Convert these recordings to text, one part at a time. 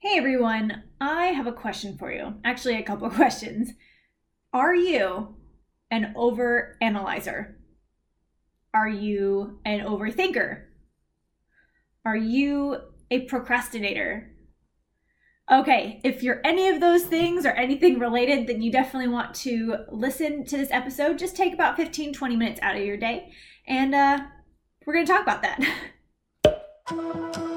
Hey everyone, I have a question for you. Actually, a couple questions. Are you an over analyzer? Are you an overthinker? Are you a procrastinator? Okay, if you're any of those things or anything related, then you definitely want to listen to this episode. Just take about 15, 20 minutes out of your day, and uh, we're going to talk about that.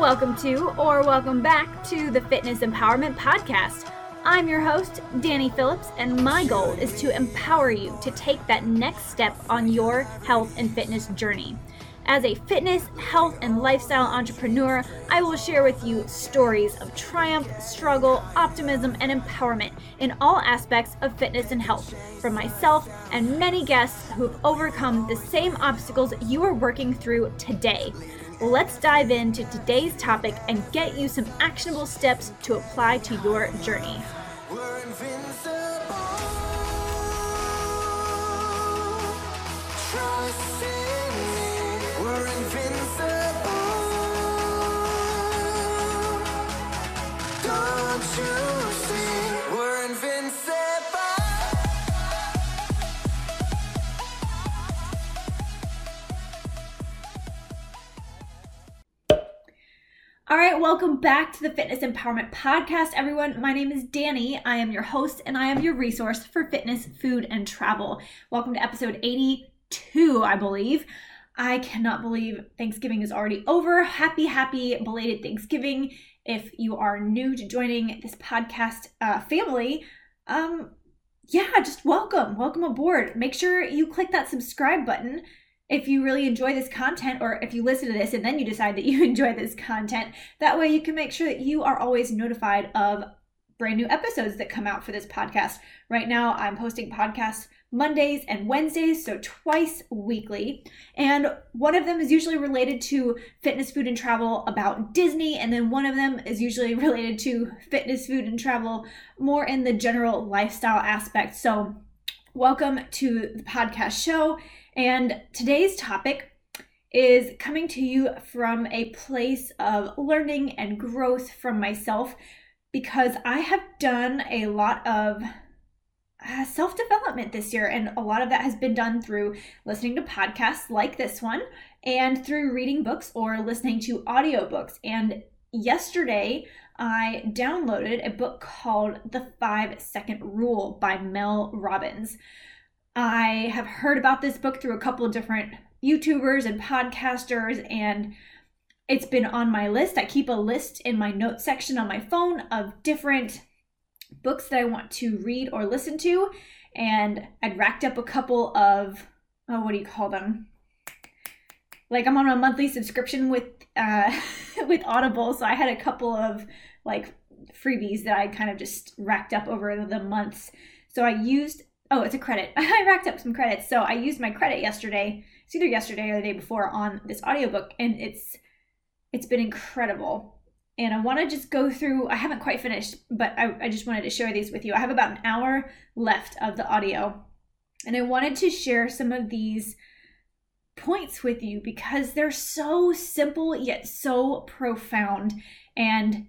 Welcome to, or welcome back to the Fitness Empowerment Podcast. I'm your host, Danye Phillips, and my goal is to empower you to take that next step on your health and fitness journey. As a fitness, health, and lifestyle entrepreneur, I will share with you stories of triumph, struggle, optimism, and empowerment in all aspects of fitness and health from myself and many guests who've overcome the same obstacles you are working through today. Let's dive into today's topic and get you some actionable steps to apply to your journey. All right, welcome back to the Fitness Empowerment Podcast, everyone. My name is Danye. I am your host and I am your resource for fitness, food, and travel. Welcome to episode 82, I believe. I cannot believe Thanksgiving is already over. Happy, happy belated Thanksgiving. If you are new to joining this podcast uh, family, um, yeah, just welcome. Welcome aboard. Make sure you click that subscribe button if you really enjoy this content or if you listen to this and then you decide that you enjoy this content. That way you can make sure that you are always notified of brand new episodes that come out for this podcast. Right now, I'm posting podcasts Mondays and Wednesdays, so twice weekly. And one of them is usually related to fitness, food, and travel about Disney. And then one of them is usually related to fitness, food, and travel more in the general lifestyle aspect. So, welcome to the podcast show. And today's topic is coming to you from a place of learning and growth from myself because I have done a lot of uh, self development this year, and a lot of that has been done through listening to podcasts like this one and through reading books or listening to audiobooks. And yesterday, I downloaded a book called The Five Second Rule by Mel Robbins. I have heard about this book through a couple of different YouTubers and podcasters, and it's been on my list. I keep a list in my notes section on my phone of different books that I want to read or listen to, and I'd racked up a couple of oh, what do you call them? Like I'm on a monthly subscription with uh, with Audible, so I had a couple of like freebies that I kind of just racked up over the months. So I used oh, it's a credit. I racked up some credits. So I used my credit yesterday. It's either yesterday or the day before on this audiobook and it's it's been incredible. And I want to just go through, I haven't quite finished, but I, I just wanted to share these with you. I have about an hour left of the audio. And I wanted to share some of these points with you because they're so simple yet so profound. And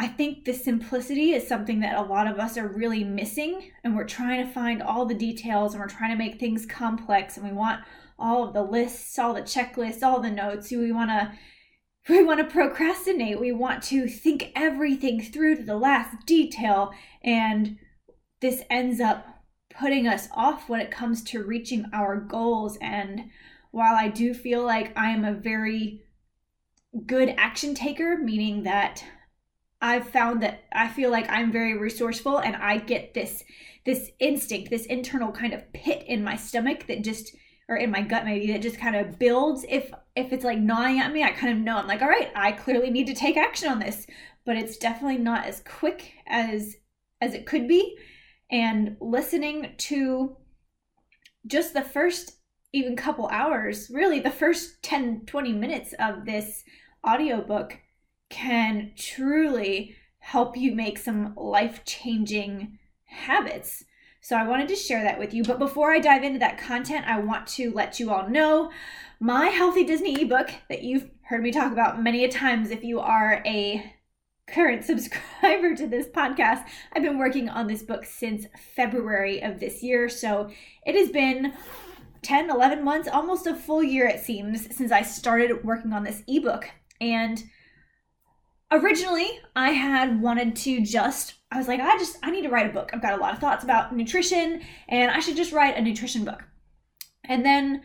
I think the simplicity is something that a lot of us are really missing, and we're trying to find all the details and we're trying to make things complex, and we want all of the lists, all the checklists, all the notes. We want to we want to procrastinate. We want to think everything through to the last detail, and this ends up putting us off when it comes to reaching our goals. And while I do feel like I am a very good action taker, meaning that I've found that I feel like I'm very resourceful and I get this this instinct, this internal kind of pit in my stomach that just or in my gut maybe that just kind of builds if if it's like gnawing at me, I kind of know I'm like, all right, I clearly need to take action on this. But it's definitely not as quick as as it could be. And listening to just the first even couple hours, really the first 10, 20 minutes of this audiobook can truly help you make some life changing habits. So I wanted to share that with you. But before I dive into that content, I want to let you all know my Healthy Disney ebook that you've heard me talk about many a times if you are a current subscriber to this podcast. I've been working on this book since February of this year. So it has been 10, 11 months, almost a full year, it seems, since I started working on this ebook. And originally, I had wanted to just, I was like, I just, I need to write a book. I've got a lot of thoughts about nutrition, and I should just write a nutrition book. And then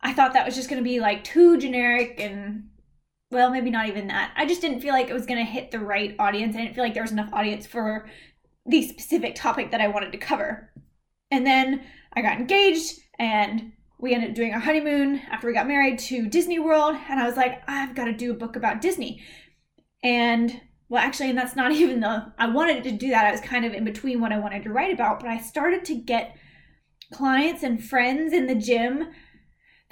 I thought that was just going to be like too generic and well, maybe not even that. I just didn't feel like it was going to hit the right audience. I didn't feel like there was enough audience for the specific topic that I wanted to cover. And then I got engaged and we ended up doing our honeymoon after we got married to Disney World. And I was like, I've got to do a book about Disney. And well, actually, and that's not even the, I wanted to do that. I was kind of in between what I wanted to write about, but I started to get clients and friends in the gym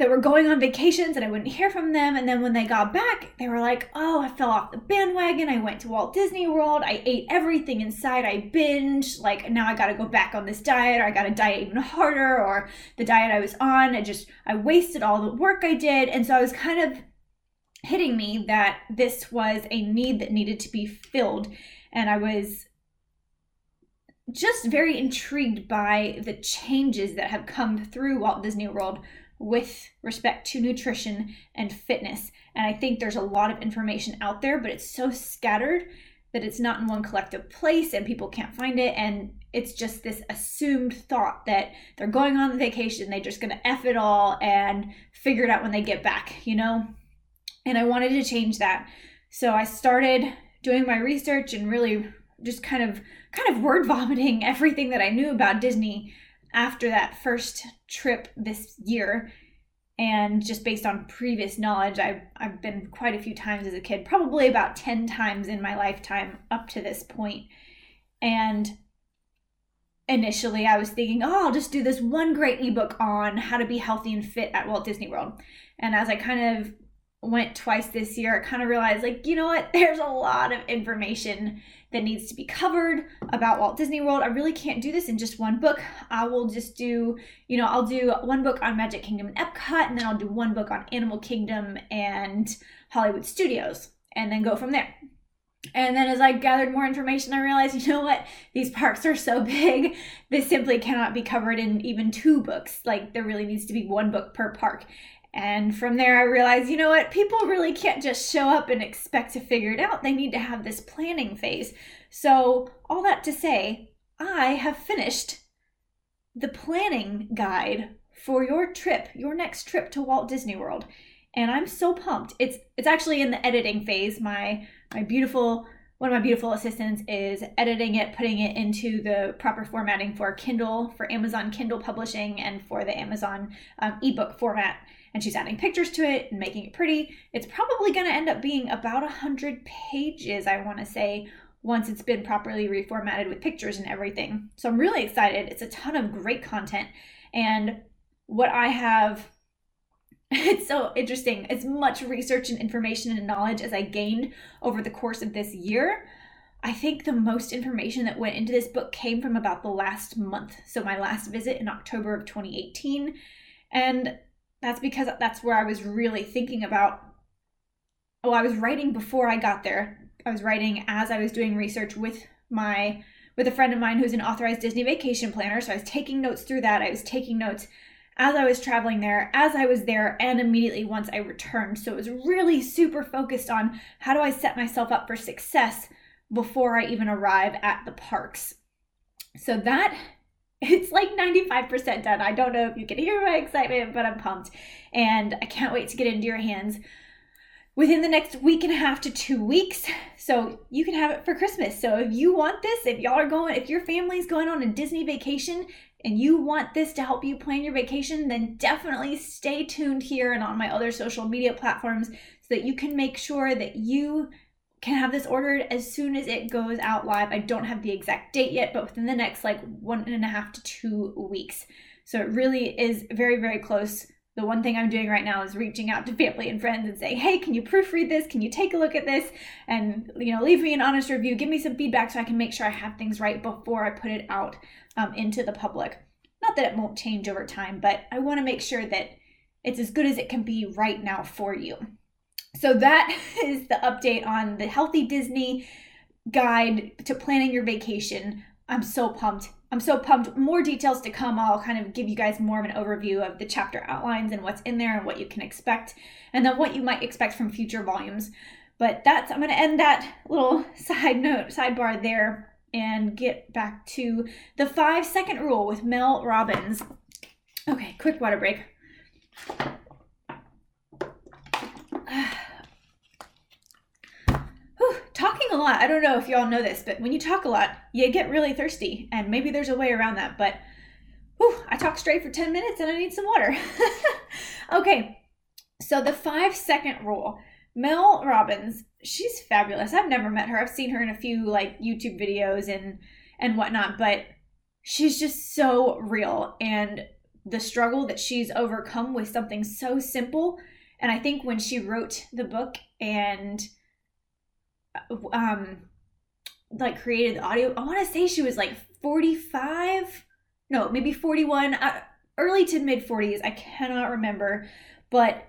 that were going on vacations and I wouldn't hear from them. And then when they got back, they were like, oh, I fell off the bandwagon. I went to Walt Disney World. I ate everything inside. I binged. Like, now I got to go back on this diet or I got to diet even harder or the diet I was on. I just, I wasted all the work I did. And so I was kind of hitting me that this was a need that needed to be filled. And I was just very intrigued by the changes that have come through Walt Disney World with respect to nutrition and fitness. And I think there's a lot of information out there, but it's so scattered that it's not in one collective place and people can't find it. And it's just this assumed thought that they're going on the vacation, they're just going to F it all and figure it out when they get back, you know? And I wanted to change that. So I started doing my research and really just kind of kind of word vomiting everything that I knew about Disney after that first trip this year. And just based on previous knowledge I've, I've been quite a few times as a kid probably about 10 times in my lifetime up to this point. And initially i was thinking oh i'll just do this one great ebook on how to be healthy and fit at walt disney world. And as i kind of went twice this year, I kind of realized like, you know what, there's a lot of information that needs to be covered about Walt Disney World. I really can't do this in just one book. I will just do, you know, I'll do one book on Magic Kingdom and Epcot, and then I'll do one book on Animal Kingdom and Hollywood Studios, and then go from there. And then as I gathered more information, I realized, you know what? These parks are so big, this simply cannot be covered in even two books. Like, there really needs to be one book per park. And from there, I realized, you know what? People really can't just show up and expect to figure it out. They need to have this planning phase. So, all that to say, I have finished the planning guide for your trip, your next trip to Walt Disney World. And I'm so pumped. It's it's actually in the editing phase. My my beautiful one of my beautiful assistants is editing it, putting it into the proper formatting for Kindle, for Amazon Kindle publishing, and for the Amazon um, ebook format and she's adding pictures to it and making it pretty. It's probably going to end up being about 100 pages, I want to say, once it's been properly reformatted with pictures and everything. So I'm really excited. It's a ton of great content. And what I have, it's so interesting. As much research and information and knowledge as I gained over the course of this year. I think the most information that went into this book came from about the last month. So, my last visit in October of 2018. And that's because that's where I was really thinking about. Oh, I was writing before I got there. I was writing as I was doing research with my with a friend of mine who's an authorized Disney vacation planner. So I was taking notes through that. I was taking notes as I was traveling there, as I was there, and immediately once I returned. So it was really super focused on how do I set myself up for success before I even arrive at the parks. So that it's like 95% done. I don't know if you can hear my excitement, but I'm pumped. And I can't wait to get into your hands within the next week and a half to two weeks. So you can have it for Christmas. So if you want this, if y'all are going, if your family's going on a Disney vacation and you want this to help you plan your vacation, then definitely stay tuned here and on my other social media platforms so that you can make sure that you can have this ordered as soon as it goes out live. I don't have the exact date yet, but within the next like one and a half to two weeks. So it really is very, very close the one thing I'm doing right now is reaching out to family and friends and saying, "Hey, can you proofread this? Can you take a look at this and you know leave me an honest review? Give me some feedback so I can make sure I have things right before I put it out um, into the public." Not that it won't change over time, but I want to make sure that it's as good as it can be right now for you. So that is the update on the Healthy Disney guide to planning your vacation. I'm so pumped. I'm so pumped. More details to come. I'll kind of give you guys more of an overview of the chapter outlines and what's in there and what you can expect, and then what you might expect from future volumes. But that's, I'm going to end that little side note, sidebar there, and get back to the five second rule with Mel Robbins. Okay, quick water break. Whew, talking a lot. I don't know if y'all know this, but when you talk a lot, you get really thirsty, and maybe there's a way around that. But whew, I talk straight for 10 minutes and I need some water. okay, so the five second rule. Mel Robbins, she's fabulous. I've never met her. I've seen her in a few like YouTube videos and and whatnot, but she's just so real and the struggle that she's overcome with something so simple. And I think when she wrote the book and um like created the audio, I want to say she was like 45, no, maybe 41, uh, early to mid 40s. I cannot remember, but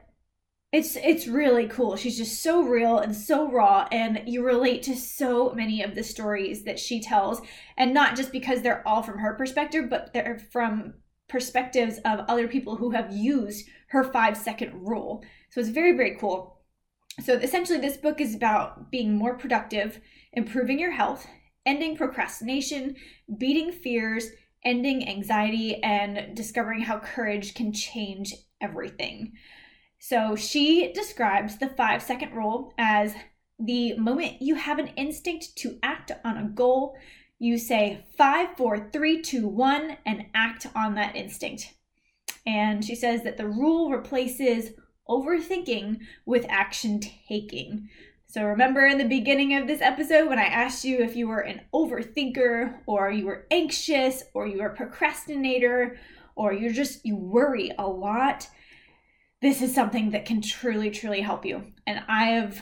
it's it's really cool. She's just so real and so raw and you relate to so many of the stories that she tells and not just because they're all from her perspective, but they're from perspectives of other people who have used her 5 second rule. So it's very very cool. So essentially this book is about being more productive, improving your health, ending procrastination, beating fears, ending anxiety and discovering how courage can change everything. So she describes the five second rule as the moment you have an instinct to act on a goal, you say five, four, three, two, one, and act on that instinct. And she says that the rule replaces overthinking with action taking. So remember in the beginning of this episode when I asked you if you were an overthinker or you were anxious or you were a procrastinator or you're just you worry a lot this is something that can truly, truly help you. And I have,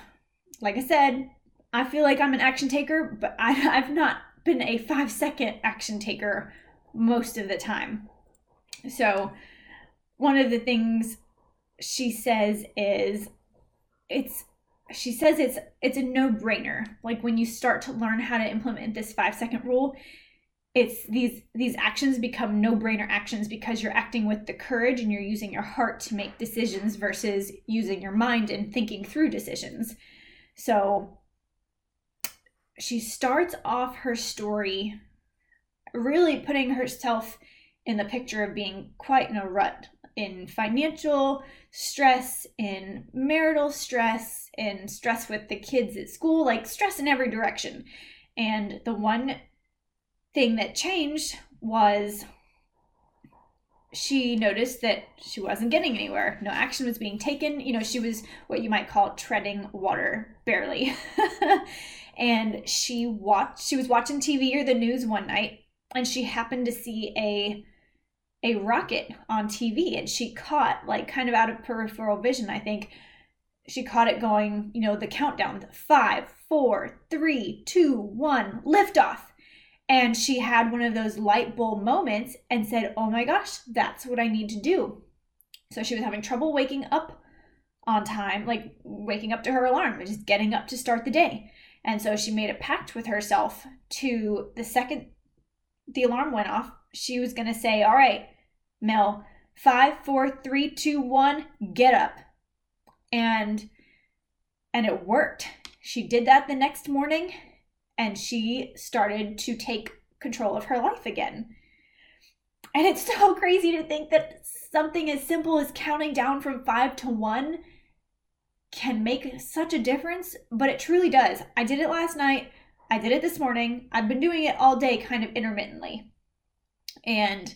like I said, I feel like I'm an action taker, but I, have not been a five second action taker most of the time. So, one of the things she says is it's she says it's it's a no-brainer. Like when you start to learn how to implement this 5 second rule it's these these actions become no-brainer actions because you're acting with the courage and you're using your heart to make decisions versus using your mind and thinking through decisions. So she starts off her story really putting herself in the picture of being quite in a rut in financial stress, in marital stress, in stress with the kids at school, like stress in every direction. And the one thing that changed was she noticed that she wasn't getting anywhere. No action was being taken. You know, she was what you might call treading water, barely. and she watched she was watching TV or the news one night and she happened to see a a rocket on TV and she caught like kind of out of peripheral vision, I think. She caught it going, you know, the countdown five, four, three, two, one, lift off and she had one of those light bulb moments and said, Oh my gosh, that's what I need to do. So she was having trouble waking up on time, like waking up to her alarm, just getting up to start the day. And so she made a pact with herself to the second the alarm went off, she was going to say, All right, Mel, five, four, three, two, one, get up. And and it worked. She did that the next morning and she started to take control of her life again. And it's so crazy to think that something as simple as counting down from five to one can make such a difference, but it truly does. I did it last night. I did it this morning. I've been doing it all day, kind of intermittently. And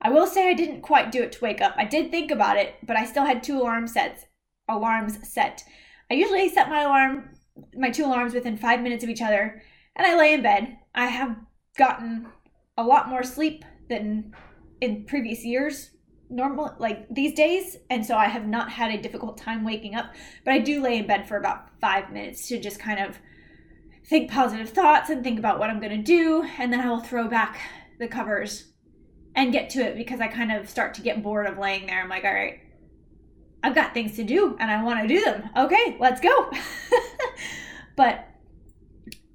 I will say I didn't quite do it to wake up. I did think about it, but I still had two alarm sets, alarms set. I usually set my alarm, my two alarms within five minutes of each other, and I lay in bed. I have gotten a lot more sleep than in previous years. normal like these days and so i have not had a difficult time waking up but i do lay in bed for about five minutes to just kind of think positive thoughts and think about what i'm going to do and then i will throw back the covers and get to it because i kind of start to get bored of laying there i'm like all right i've got things to do and i want to do them okay let's go but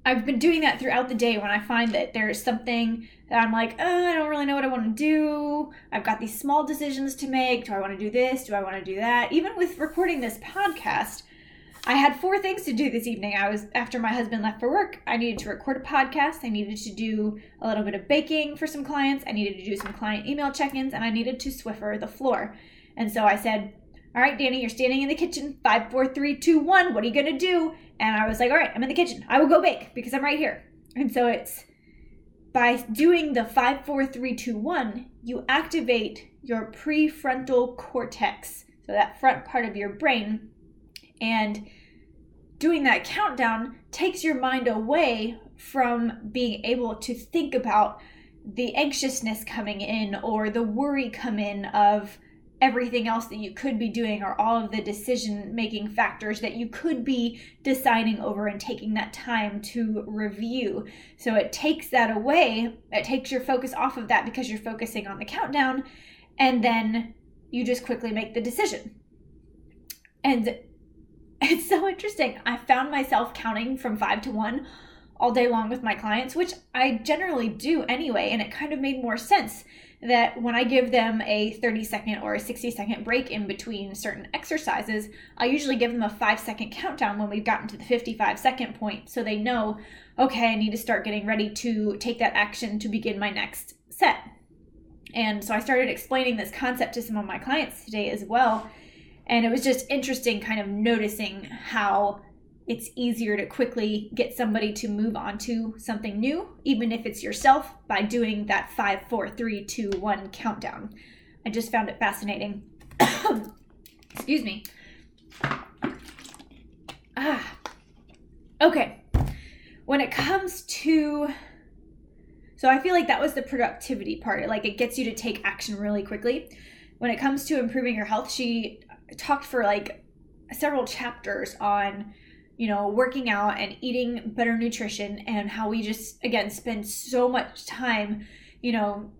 I've been doing that throughout the day when I find that there's something that I'm like, oh, I don't really know what I want to do. I've got these small decisions to make. Do I want to do this? Do I want to do that? Even with recording this podcast, I had four things to do this evening. I was after my husband left for work, I needed to record a podcast, I needed to do a little bit of baking for some clients, I needed to do some client email check-ins, and I needed to Swiffer the floor. And so I said, all right, Danye, you're standing in the kitchen. Five, four, three, two, one. What are you to do? And I was like, all right, I'm in the kitchen. I will go bake because I'm right here. And so it's by doing the five, four, three, two, one, you activate your prefrontal cortex. So that front part of your brain. And doing that countdown takes your mind away from being able to think about the anxiousness coming in or the worry come in of everything else that you could be doing or all of the decision making factors that you could be deciding over and taking that time to review. So it takes that away, it takes your focus off of that because you're focusing on the countdown, and then you just quickly make the decision. And it's so interesting. I found myself counting from five to one all day long with my clients, which I generally do anyway, and it kind of made more sense that when I give them a 30 second or a 60 second break in between certain exercises, I usually give them a five second countdown when we've gotten to the 55 second point so they know, okay, I need to start getting ready to take that action to begin my next set. And so I started explaining this concept to some of my clients today as well. And it was just interesting kind of noticing how it's easier to quickly get somebody to move on to something new, even if it's yourself, by doing that five, four, three, two, one countdown. I just found it fascinating. Excuse me. Ah. Okay. When it comes to so I feel like that was the productivity part. Like it gets you to take action really quickly. When it comes to improving your health, she talked for like several chapters on you know, working out and eating better nutrition and how we just, again, spend so much time, you know,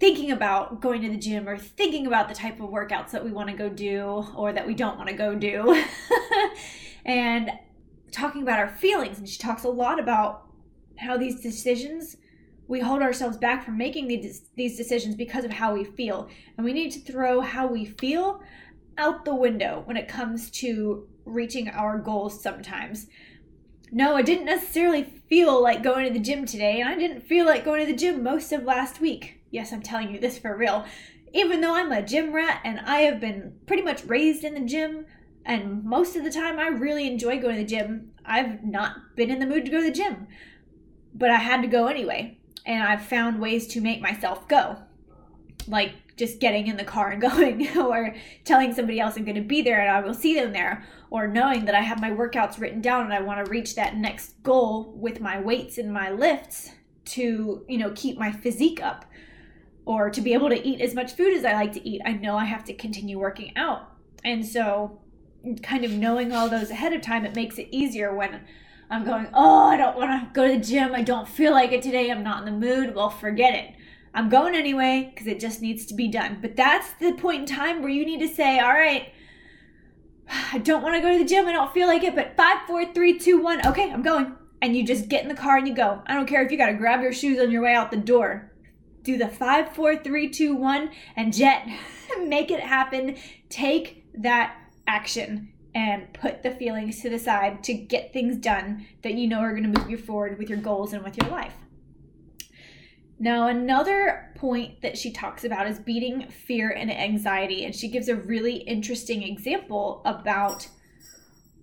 thinking about going to the gym or thinking about the type of workouts that we want to go do or that we don't want to go do. and talking about our feelings. And she talks a lot about how these decisions, we hold ourselves back from making these, these decisions because of how we feel. And we need to throw how we feel out the window when it comes to reaching our goals sometimes. No, I didn't necessarily feel like going to the gym today, and I didn't feel like going to the gym most of last week. Yes, I'm telling you this for real. Even though I'm a gym rat and I have been pretty much raised in the gym, and most of the time I really enjoy going to the gym, I've not been in the mood to go to the gym. But I had to go anyway, and I've found ways to make myself go. Like just getting in the car and going, or telling somebody else I'm going to be there and I will see them there, or knowing that I have my workouts written down and I want to reach that next goal with my weights and my lifts to, you know, keep my physique up or to be able to eat as much food as I like to eat. I know I have to continue working out. And so, kind of knowing all those ahead of time, it makes it easier when I'm going, oh, I don't want to go to the gym. I don't feel like it today. I'm not in the mood. Well, forget it. I'm going anyway because it just needs to be done. But that's the point in time where you need to say, all right, I don't want to go to the gym. I don't feel like it, but five, four, three, two, one. Okay, I'm going. And you just get in the car and you go. I don't care if you got to grab your shoes on your way out the door. Do the five, four, three, two, one, and jet. Make it happen. Take that action and put the feelings to the side to get things done that you know are going to move you forward with your goals and with your life. Now, another point that she talks about is beating fear and anxiety. And she gives a really interesting example about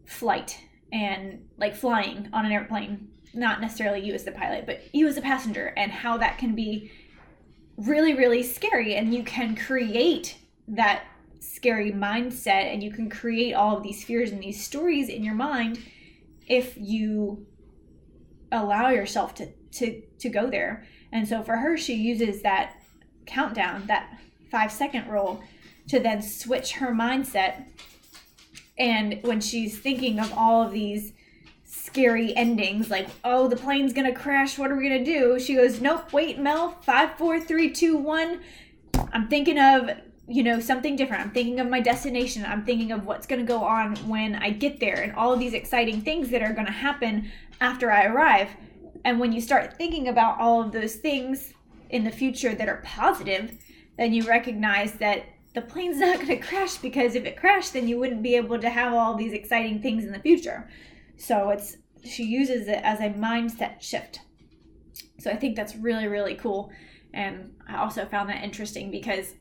flight and like flying on an airplane. Not necessarily you as the pilot, but you as a passenger, and how that can be really, really scary. And you can create that scary mindset and you can create all of these fears and these stories in your mind if you allow yourself to to to go there and so for her, she uses that countdown, that five second rule to then switch her mindset. And when she's thinking of all of these scary endings, like, oh, the plane's gonna crash, what are we gonna do? She goes, nope, wait, Mel, five, four, three, two, one. I'm thinking of you know something different i'm thinking of my destination i'm thinking of what's to go on when i get there and all of these exciting things that are to happen after i arrive and when you start thinking about all of those things in the future that are positive then you recognize that the plane's not going to crash because if it crashed then you wouldn't be able to have all these exciting things in the future. So it's she uses it as a mindset shift. So i think that's really really cool. And i also found that interesting because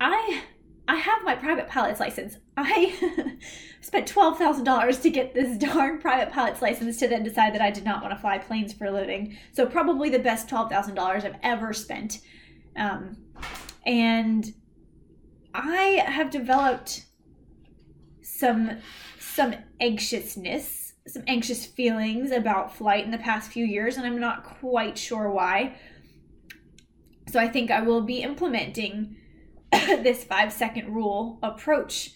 I I have my private pilot's license. I spent twelve thousand dollars to get this darn private pilot's license to then decide that I did not want to fly planes for a living. So probably the best twelve thousand dollars I've ever spent. Um, and I have developed some some anxiousness, some anxious feelings about flight in the past few years, and I'm not quite sure why. So I think I will be implementing this five second rule approach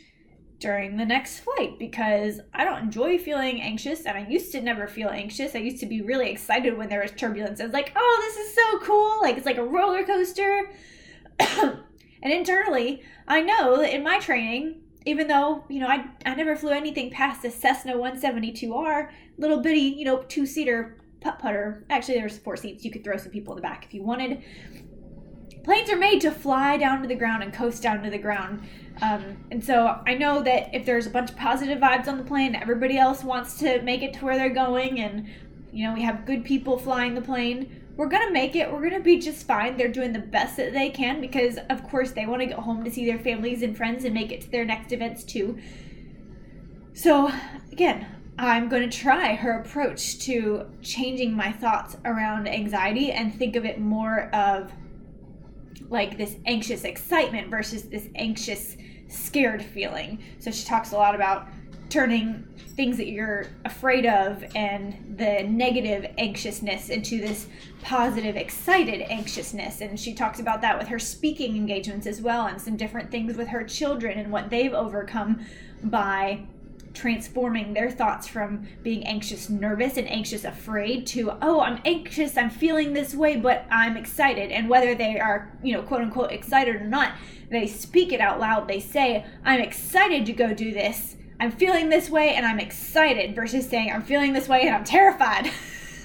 during the next flight because I don't enjoy feeling anxious and I used to never feel anxious. I used to be really excited when there was turbulence. I was like, oh, this is so cool. Like it's like a roller coaster. and internally, I know that in my training, even though, you know, I, I never flew anything past a Cessna 172R, little bitty, you know, two seater putt putter. Actually, there's four seats. You could throw some people in the back if you wanted planes are made to fly down to the ground and coast down to the ground. Um, and so I know that if there's a bunch of positive vibes on the plane, everybody else wants to make it to where they're going, and you know we have good people flying the plane. We're gonna make it. We're gonna be just fine. They're doing the best that they can because, of course, they want to get home to see their families and friends and make it to their next events too. So, again, I'm going to try her approach to changing my thoughts around anxiety and think of it more of like this anxious excitement versus this anxious scared feeling. So she talks a lot about turning things that you're afraid of and the negative anxiousness into this positive excited anxiousness and she talks about that with her speaking engagements as well and some different things with her children and what they've overcome by transforming their thoughts from being anxious, nervous, and anxious, afraid to, oh, I'm anxious, I'm feeling this way, but I'm excited. And whether they are, you know, quote unquote excited or not, they speak it out loud. They say, I'm excited to go do this. I'm feeling this way and I'm excited versus saying I'm feeling this way and I'm terrified.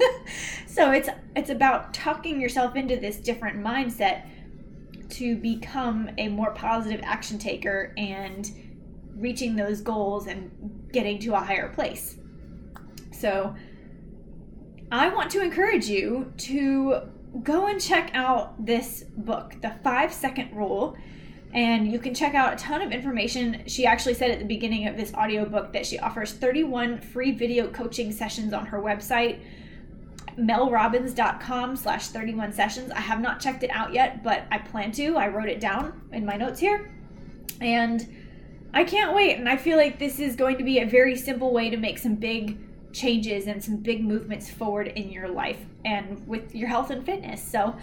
so it's it's about tucking yourself into this different mindset to become a more positive action taker and reaching those goals and getting to a higher place. So, I want to encourage you to go and check out this book, The Five Second Rule. And you can check out a ton of information. She actually said at the beginning of this audiobook that she offers 31 free video coaching sessions on her website, melrobbins.com slash 31 sessions. I have not checked it out yet, but I plan to. I wrote it down in my notes here. And I can't wait. And I feel like this is going to be a very simple way to make some big changes and some big movements forward in your life and with your health and fitness. So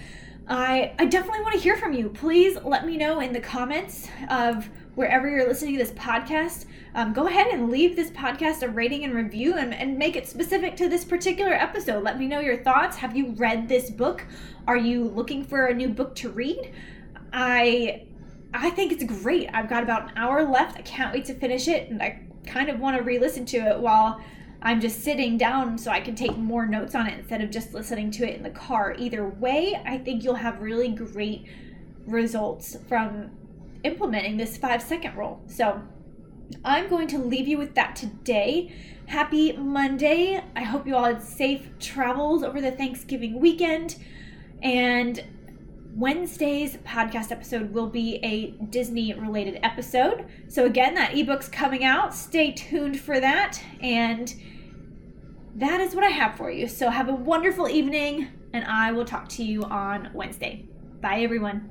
I, I definitely want to hear from you. Please let me know in the comments of wherever you're listening to this podcast. Um, go ahead and leave this podcast a rating and review and, and make it specific to this particular episode. Let me know your thoughts. Have you read this book? Are you looking for a new book to read? I I think it's great. I've got about an hour left. I can't wait to finish it, and I kind of want to re listen to it while I'm just sitting down so I can take more notes on it instead of just listening to it in the car. Either way, I think you'll have really great results from implementing this five second rule. So I'm going to leave you with that today. Happy Monday. I hope you all had safe travels over the Thanksgiving weekend. And Wednesday's podcast episode will be a Disney related episode. So, again, that ebook's coming out. Stay tuned for that. And that is what I have for you. So, have a wonderful evening, and I will talk to you on Wednesday. Bye, everyone.